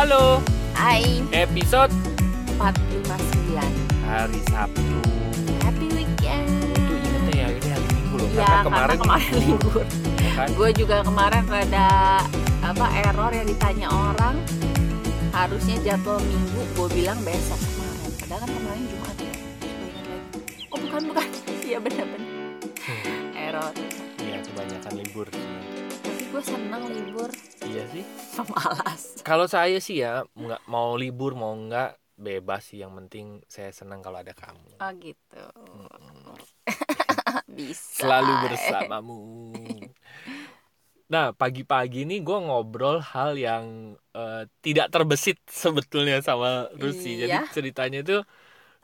Halo, Hai, episode 459 hari Sabtu. Happy weekend. Itu ingetnya ya, ini hari Minggu loh. Ya, karena kemarin kemarin libur, libur. Ya kan? Gue juga kemarin rada apa error yang ditanya orang. Harusnya jadwal minggu, gue bilang besok kemarin. Padahal kan kemarin Jumat ya. Oh bukan, bukan. Iya bener-bener Hmm, Error. Iya, kebanyakan libur sih. Gue seneng libur Iya sih. Malas Kalau saya sih ya, nggak mau libur mau nggak bebas sih. Yang penting saya senang kalau ada kamu. Oh gitu Mm-mm. Bisa Selalu bersamamu. Nah, pagi-pagi ini gue ngobrol hal yang eh, tidak terbesit sebetulnya sama Rusi. Jadi Iya. ceritanya itu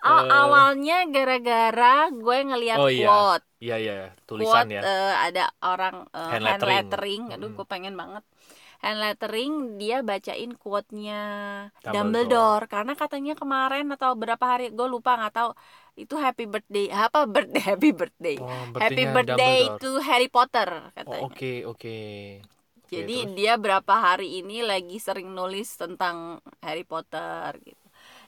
Oh, eh, awalnya gara-gara gue ngeliat Oh, iya. quote Iya iya tulisan quote ya. eh, ada orang eh, Hand hand lettering. lettering, aduh Mm. gue pengen banget hand lettering dia bacain quote-nya Dumbledore. Dumbledore. karena katanya kemarin atau berapa hari gue lupa nggak tahu itu happy birthday apa birthday happy birthday Oh, happy birthday Dumbledore. to Harry Potter Oh, katanya Oke oke. jadi terus? dia berapa hari ini lagi sering nulis tentang Harry Potter gitu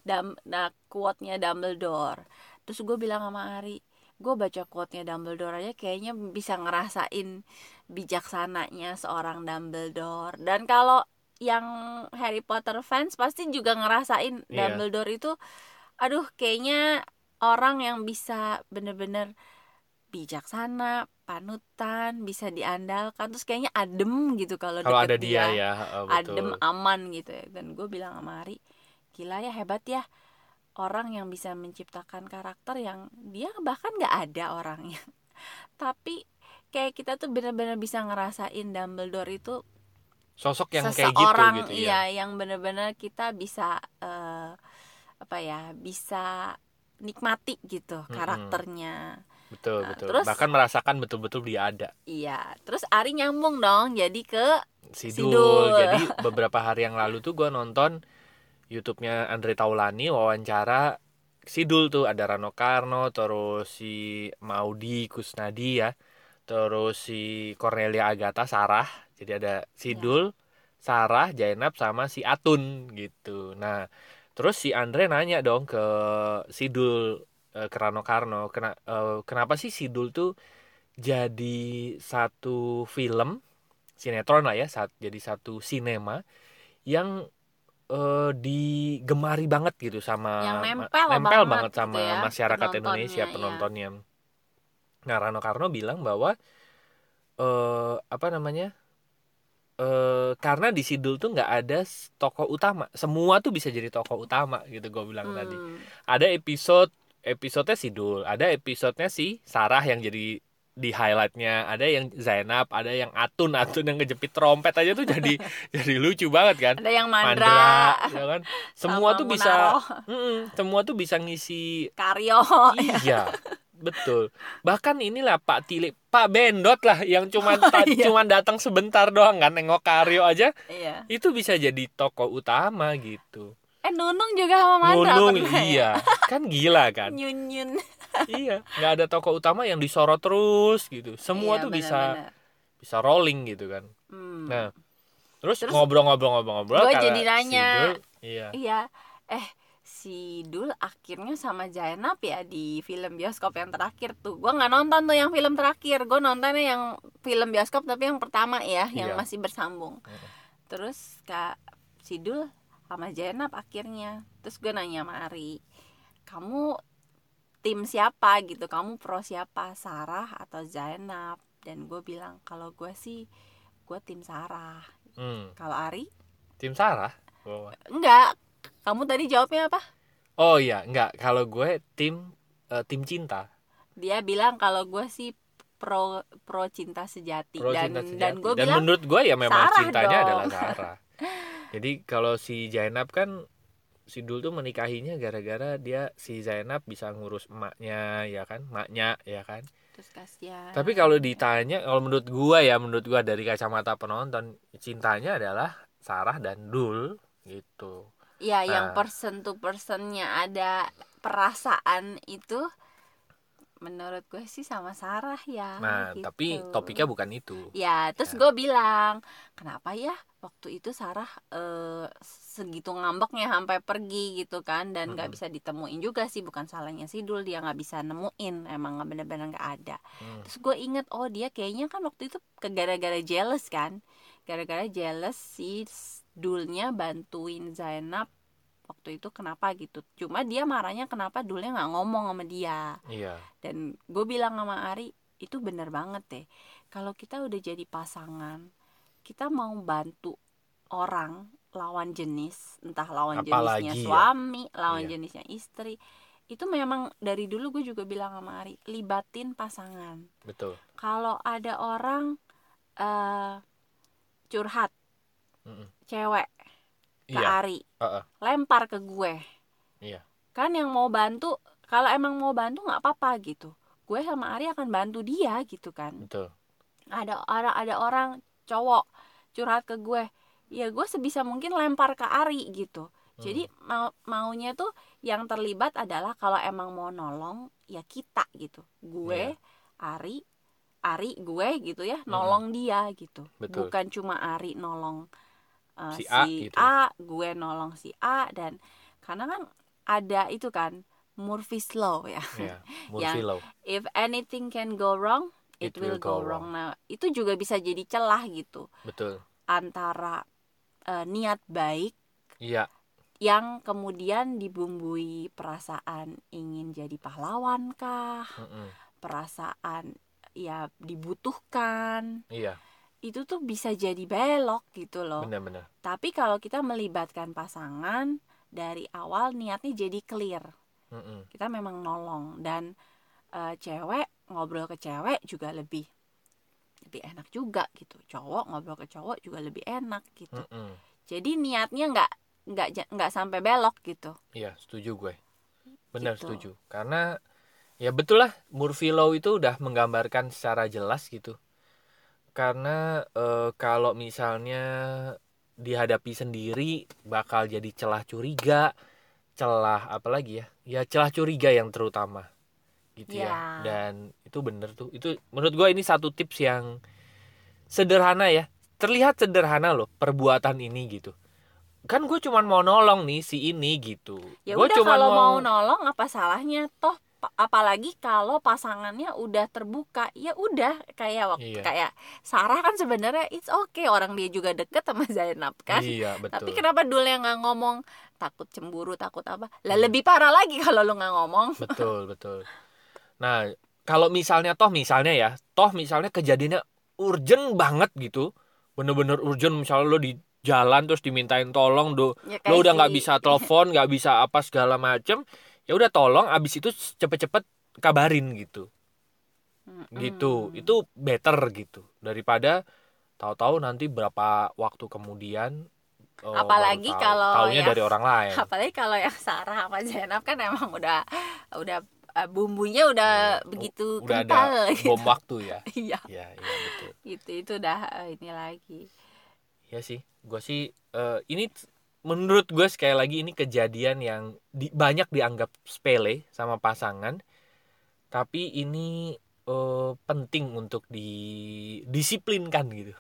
dan nah quote-nya Dumbledore terus gue bilang sama Ari gue baca quote-nya Dumbledore aja kayaknya bisa ngerasain bijaksananya seorang Dumbledore dan kalau yang Harry Potter fans pasti juga ngerasain Iya. Dumbledore itu aduh kayaknya orang yang bisa bener-bener bijaksana panutan bisa diandalkan terus kayaknya adem gitu kalau Kalau ada deket dia ya, betul. adem aman gitu ya dan gue bilang sama Ari gila ya hebat ya orang yang bisa menciptakan karakter yang dia bahkan nggak ada orangnya tapi kayak kita tuh benar-benar bisa ngerasain Dumbledore itu Sosok yang kayak gitu gitu iya ya. yang benar-benar kita bisa eh, apa ya bisa nikmati gitu Mm-mm. karakternya Betul Nah, betul. terus- Bahkan merasakan betul-betul dia ada. iya terus Ari nyambung dong jadi ke Sidul. Sidul. Jadi beberapa hari yang lalu tuh gue nonton YouTube-nya Andre Taulani wawancara Sidul tuh ada Rano Karno, terus si Maudi Kusnadi ya, terus si Cornelia Agatha Sarah. Jadi ada Sidul, Sarah, Jainab sama si Atun gitu. Nah, terus si Andre nanya dong ke Sidul eh, ke Rano Karno, kena, eh, kenapa sih Sidul tuh jadi satu film sinetron lah ya saat jadi satu sinema yang eh, digemari banget gitu sama Yang nempel nempel banget banget gitu sama ya, masyarakat penontonnya, Indonesia iya. penontonnya. Nah Rano Karno bilang bahwa eh apa namanya eh karena di Sidul tuh nggak ada tokoh utama semua tuh bisa jadi tokoh utama gitu gue bilang tadi hmm, ada episode episodenya Sidul ada episodenya si Sarah yang jadi di highlightnya. Ada yang Zainab ada yang Atun. Atun yang ngejepit trompet aja tuh jadi jadi lucu banget kan. Ada yang mandra, Mandra ya kan? Semua sama tuh bisa Munaro, Mm-mm, semua tuh bisa ngisi Karyo. Iya betul. Bahkan inilah Pak Tilik Pak Bendot lah yang cuman ta- iya. cuman datang sebentar doang kan nengok Karyo aja. Iya. Itu bisa jadi tokoh utama gitu. Eh Nunung juga sama Mandra Nunung ya? iya. Kan gila kan? Nyun nyun iya. Nggak ada tokoh utama yang disorot terus gitu. Semua Iya, tuh bisa benar-benar. bisa rolling gitu kan. Hmm. nah terus ngobrol-ngobrol-ngobrol-ngobrol gua karena jadi nanya. Sidul, iya. Iya. Eh si Dul akhirnya sama Jainab ya di film bioskop yang terakhir tuh. Gue nggak nonton tuh yang film terakhir. Gue nontonnya yang film bioskop tapi yang pertama ya yang Iya. masih bersambung. Terus kak Sidul sama Jainab akhirnya. Terus gue nanya sama Ari kamu tim siapa gitu. Kamu pro siapa? Sarah atau Zainab? Dan gue bilang kalau gue sih gue tim Sarah. Hmm, kalau Ari? Tim Sarah? Oh. enggak. Kamu tadi jawabnya apa? Oh iya nggak kalau gue tim eh, tim cinta. Dia bilang kalau gue sih pro pro cinta sejati. Pro dan cinta sejati. dan gue dan bilang menurut gue ya memang Sarah cintanya dong. adalah Sarah. Jadi kalau si Zainab kan si Dul tuh menikahinya gara-gara dia si Zainab bisa ngurus emaknya ya kan emaknya ya kan terus kasihan Tapi kalau ditanya, kalau menurut gua ya, menurut gua dari kacamata penonton, cintanya adalah Sarah dan Dul gitu. ya yang Nah. person to personnya ada perasaan itu menurut gue sih sama Sarah ya nah gitu. tapi topiknya bukan itu ya terus Ya. gue bilang kenapa ya waktu itu Sarah eh, segitu ngambeknya sampai pergi gitu kan dan nggak Mm-mm. bisa ditemuin juga sih bukan salahnya Sidul dia nggak bisa nemuin emang nggak bener-bener nggak ada Hmm, terus gue inget oh dia kayaknya kan waktu itu ke gara-gara jealous kan gara-gara jealous si Dulnya bantuin Zainab waktu itu kenapa gitu cuma dia marahnya kenapa Dulnya nggak ngomong sama dia iya dan gue bilang sama Ari itu bener banget deh kalau kita udah jadi pasangan kita mau bantu orang lawan jenis entah lawan Apalagi jenisnya ya. suami lawan Iya. jenisnya istri itu memang dari dulu gue juga bilang sama Ari libatin pasangan betul kalau ada orang eh curhat Mm-mm. cewek ke iya. Ari. Heeh. lempar ke gue. Iya. Kan yang mau bantu kalau emang mau bantu nggak apa-apa gitu. Gue sama Ari akan bantu dia gitu kan. Betul. Ada orang ada orang cowok curhat ke gue. Ya gue sebisa mungkin lempar ke Ari gitu. Hmm. jadi mau maunya tuh yang terlibat adalah kalau emang mau nolong ya kita gitu. Gue Ari Ari gue gitu ya nolong dia gitu. Hmm. Betul. bukan cuma Ari nolong uh, Si si, A A, gitu. gue nolong si A dan karena kan ada itu kan Murphy's Law ya Yang- Murphy Law if anything can go wrong it, will, go, wrong. Nah, itu juga bisa jadi celah gitu betul antara eh, niat baik iya yang kemudian dibumbui perasaan ingin jadi pahlawan kah, Mm-mm. perasaan ya dibutuhkan. iya Itu tuh bisa jadi belok gitu loh. benar-benar Tapi kalau kita melibatkan pasangan dari awal niatnya jadi clear. Mm-mm. Kita memang nolong dan eh, cewek ngobrol ke cewek juga lebih lebih enak juga gitu. Cowok ngobrol ke cowok juga lebih enak gitu. Mm-mm. Jadi niatnya nggak nggak nggak sampai belok gitu. Iya, setuju gue. Benar Gitu. setuju. Karena ya betul lah Murphy Law itu udah menggambarkan secara jelas gitu. Karena eh, kalau misalnya dihadapi sendiri bakal jadi celah curiga, celah apalagi ya? Ya celah curiga yang terutama. Gitu ya. Ya. Dan itu bener tuh. Itu menurut gue ini satu tips yang sederhana ya. Terlihat sederhana loh perbuatan ini gitu. Kan gue cuman mau nolong nih si ini gitu. Ya Gua udah cuman kalau mau nolong apa salahnya toh apalagi kalau pasangannya udah terbuka ya udah kayak waktu Iya. kayak Sarah kan sebenarnya it's okay orang dia juga deket sama Zainab kan Iya betul. tapi kenapa dulu yang nggak ngomong takut cemburu takut apa lah Iya. lebih parah lagi kalau lu nggak ngomong Betul betul. Nah kalau misalnya toh misalnya ya, toh misalnya kejadiannya urgent banget gitu, bener-bener urgent misalnya lo di jalan terus dimintain tolong do ya, lo udah nggak si- bisa telepon nggak bisa apa segala macem ya udah tolong abis itu cepet-cepet kabarin gitu. Mm-mm. gitu. Itu better gitu. Daripada tahu-tahu nanti berapa waktu kemudian oh, Apalagi tahu. kalau taunya yang- dari orang lain. Apalagi kalau yang Sarah sama Zainab kan emang udah udah eh, bumbunya udah Iya, begitu udah ada kental gitu. bom waktu ya? Iya. Ya iya betul. Itu itu udah eh, ini lagi. Ya sih. Gue sih eh, ini menurut gue sekali lagi ini kejadian yang di- banyak dianggap sepele sama pasangan tapi ini eh, penting untuk didisiplinkan gitu.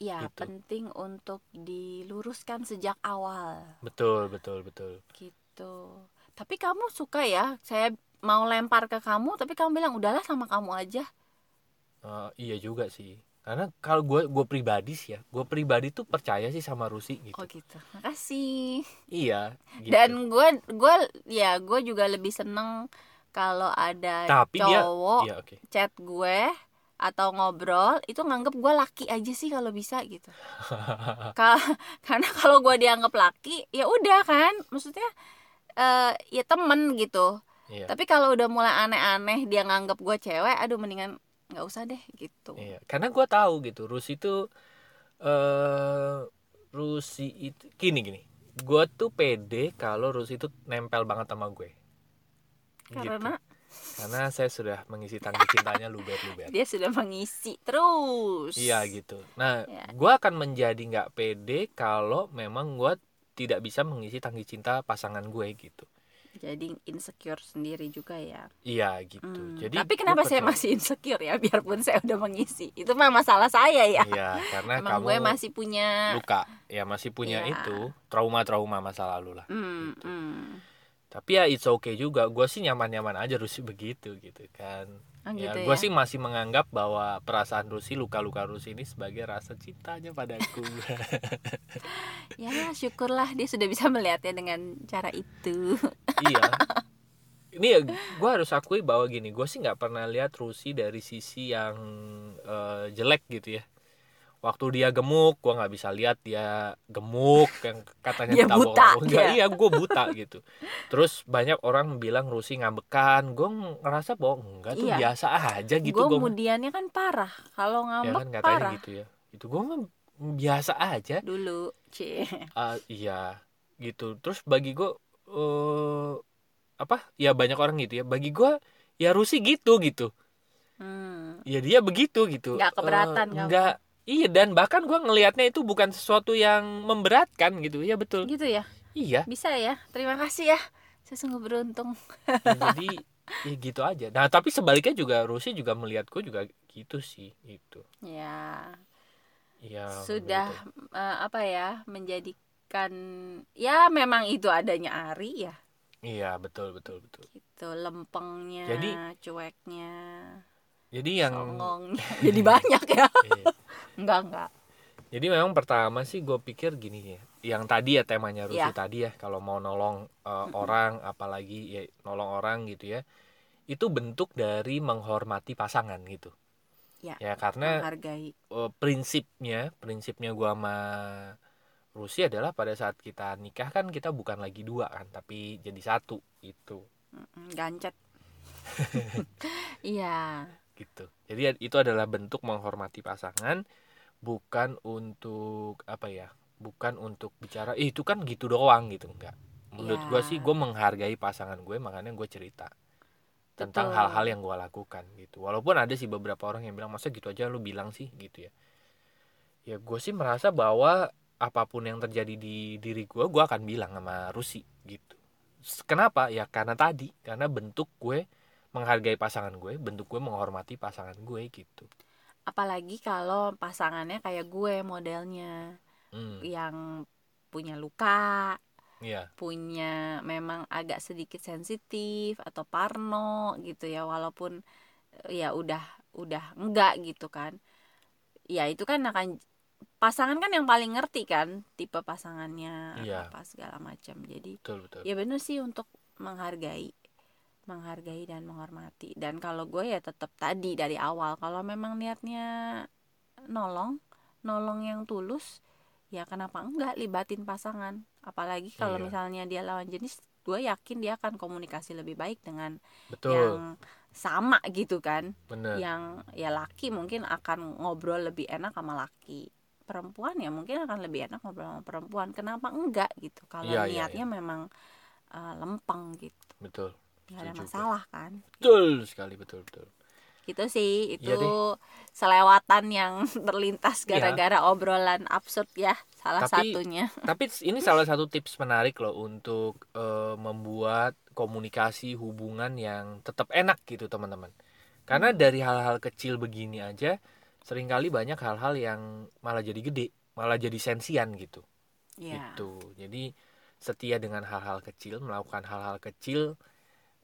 Ya Gitu. penting untuk diluruskan sejak awal. Betul betul betul. Gitu. Tapi kamu suka ya saya mau lempar ke kamu tapi kamu bilang udahlah sama kamu aja. Eh, iya juga sih karena kalau gue gue pribadi sih ya gue pribadi tuh percaya sih sama Rusi gitu. Oh gitu makasih. Iya gitu. dan gue gue ya gue juga lebih seneng kalau ada tapi dia cowok iya oke. chat gue atau ngobrol itu nganggep gue laki aja sih kalau bisa gitu. Ka- karena kalau gue dianggap laki ya udah kan maksudnya eh ya temen gitu. Iya. Tapi kalau udah mulai aneh-aneh dia nganggep gue cewek aduh mendingan nggak usah deh gitu Iya, karena gue tahu gitu, Rusi itu eh Rusi itu gini gini. Gue tuh pede kalau Rusi itu nempel banget sama gue. karena Gitu. Karena saya sudah mengisi tangki cintanya luber-luber. dia sudah mengisi terus Iya gitu. Nah, Ya. gue akan menjadi nggak pede kalau memang gue tidak bisa mengisi tangki cinta pasangan gue gitu. Jadi insecure sendiri juga ya. Iya gitu. Hmm, jadi tapi kenapa saya percaya- masih insecure ya? Biarpun saya udah mengisi. Itu mah masalah saya ya. Iya karena emang kamu gue masih punya luka. Ya masih punya Iya. itu trauma-trauma masa lalu lah Hmm, gitu. hmm. tapi ya it's okay juga. Gue sih nyaman-nyaman aja Rusi begitu gitu kan Oh, ya gitu gue ya? sih masih menganggap bahwa perasaan Rusi luka-luka Rusi ini sebagai rasa cintanya padaku. Ya syukurlah dia sudah bisa melihatnya dengan cara itu. Iya. Ini ya gue harus akui bahwa gini gue sih nggak pernah lihat Rusi dari sisi yang eh, jelek gitu ya waktu dia gemuk gue nggak bisa lihat dia gemuk yang katanya Dia buta, orang. Nggak, ya. iya gue buta gitu. Terus banyak orang bilang Rusi ngambekan. Gue ngerasa bahwa enggak tuh Iya. biasa aja gitu gue kemudiannya kan parah. Kalau ya ngambek kan katanya parah. gitu ya. Itu gue biasa aja. Dulu c Ah, iya gitu. Terus bagi gue eh apa? Ya banyak orang gitu ya. Bagi gue ya Rusi gitu gitu. Hmm. ya dia begitu gitu. Nggak keberatan kamu? nggak iya dan bahkan gue ngelihatnya itu bukan sesuatu yang memberatkan gitu. Ya betul. Gitu ya? Iya. Bisa ya? Terima kasih ya. Saya sungguh beruntung. Ya, jadi ya gitu aja. Nah tapi sebaliknya juga Rusi juga melihatku juga gitu sih itu ya. Ya sudah gitu. eh, apa ya menjadikan ya memang itu adanya Ari ya. Iya betul betul betul. Gitu lempengnya Jadi- cueknya jadi yang songongnya jadi banyak ya. Iya. Enggak enggak. Jadi memang pertama sih gue pikir gini ya, yang tadi ya temanya Rusi Iya. tadi ya, kalau mau nolong uh, orang, apalagi ya nolong orang gitu ya, itu bentuk dari menghormati pasangan gitu. Ya, Ya karena menghargai. uh, prinsipnya, prinsipnya gue sama Rusi adalah pada saat kita nikah kan kita bukan lagi dua kan, tapi jadi satu itu, gancet. Iya gitu. Jadi itu adalah bentuk menghormati pasangan, bukan untuk apa ya, bukan untuk bicara, "Ih, itu kan gitu doang gitu enggak. Menurut Ya. gue sih gue menghargai pasangan gue, makanya gue cerita tentang hal-hal yang gue lakukan gitu. Walaupun ada sih beberapa orang yang bilang masa gitu aja lu bilang sih gitu ya. Ya gue sih merasa bahwa apa pun yang terjadi di diri gue, gue akan bilang sama Rusi gitu. Kenapa? Ya karena tadi, karena bentuk gue menghargai pasangan gue, bentuk gue menghormati pasangan gue gitu. apalagi kalau pasangannya kayak gue modelnya Hmm, yang punya luka iya, punya memang agak sedikit sensitif atau parno gitu ya walaupun eh, ya udah udah enggak gitu kan ya itu kan akan pasangan kan yang paling ngerti kan tipe pasangannya Iya. apa segala macam jadi betul betul. ya bener sih untuk menghargai menghargai dan menghormati. Dan kalau gue ya tetap tadi dari awal kalau memang niatnya nolong nolong yang tulus ya kenapa enggak libatin pasangan? Apalagi kalau Iya. misalnya dia lawan jenis gue yakin dia akan komunikasi lebih baik dengan Betul, yang sama gitu kan. Bener. yang ya laki mungkin akan ngobrol lebih enak sama laki. Perempuan ya mungkin akan lebih enak ngobrol sama perempuan. Kenapa enggak gitu? Kalau Iya, iya, niatnya memang uh, lempeng gitu. Betul. Nggak ada masalah kan Betul sekali, betul betul. gitu sih itu deh. selewatan yang terlintas Iya. gara-gara obrolan absurd ya salah Tapi- satunya Tapi ini salah satu tips menarik loh untuk eh, membuat komunikasi hubungan yang tetap enak gitu teman-teman. Karena dari hal-hal kecil begini aja sering kali banyak hal-hal yang malah jadi gede, malah jadi sensian gitu. ya Gitu. Jadi setia dengan hal-hal kecil, melakukan hal-hal kecil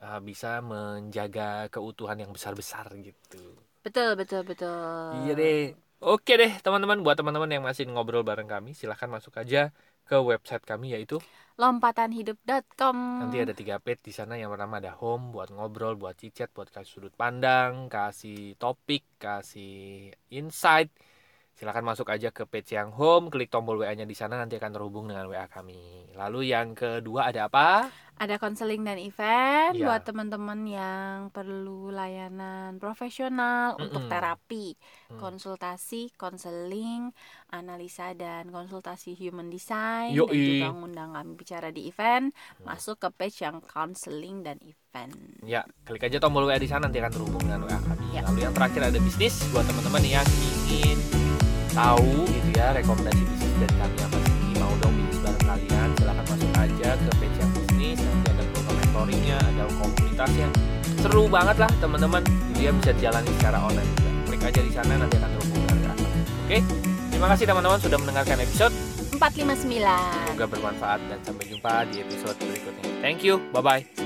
eh, bisa menjaga keutuhan yang besar-besar gitu. betul betul betul. Iya deh. Oke deh teman-teman. Buat teman-teman yang masih ngobrol bareng kami silahkan masuk aja ke website kami yaitu lompatanhidup.com nanti ada tiga page di sana. Yang pertama ada home buat ngobrol buat cicat buat kasih sudut pandang kasih topik kasih insight silahkan masuk aja ke page yang home klik tombol wa nya di sana nanti akan terhubung dengan wa kami lalu yang kedua ada apa ada konseling dan event Iya. buat teman-teman yang perlu layanan profesional untuk Mm-mm. terapi, Hmm. konsultasi, konseling, analisa dan konsultasi human design Yoi. dan juga ngundang kami bicara di event, Hmm. masuk ke page yang konseling dan event. ya klik aja tombol wa di sana nanti akan terhubung dengan wa kami Ya. lalu yang terakhir ada bisnis buat teman-teman yang ingin tahu gitu ya rekomendasi bisnis dari kami apa sih? Mau dong bisnis bareng kalian silahkan masuk aja ke page yang bisnis nanti ada program storynya ada komunitasnya. Seru banget lah teman-teman. Dia bisa dijalani secara online juga. Klik aja di sana nanti akan terhubung dengan kreator oke terima kasih teman-teman sudah mendengarkan episode 459 semoga bermanfaat dan sampai jumpa di episode berikutnya. Thank you bye bye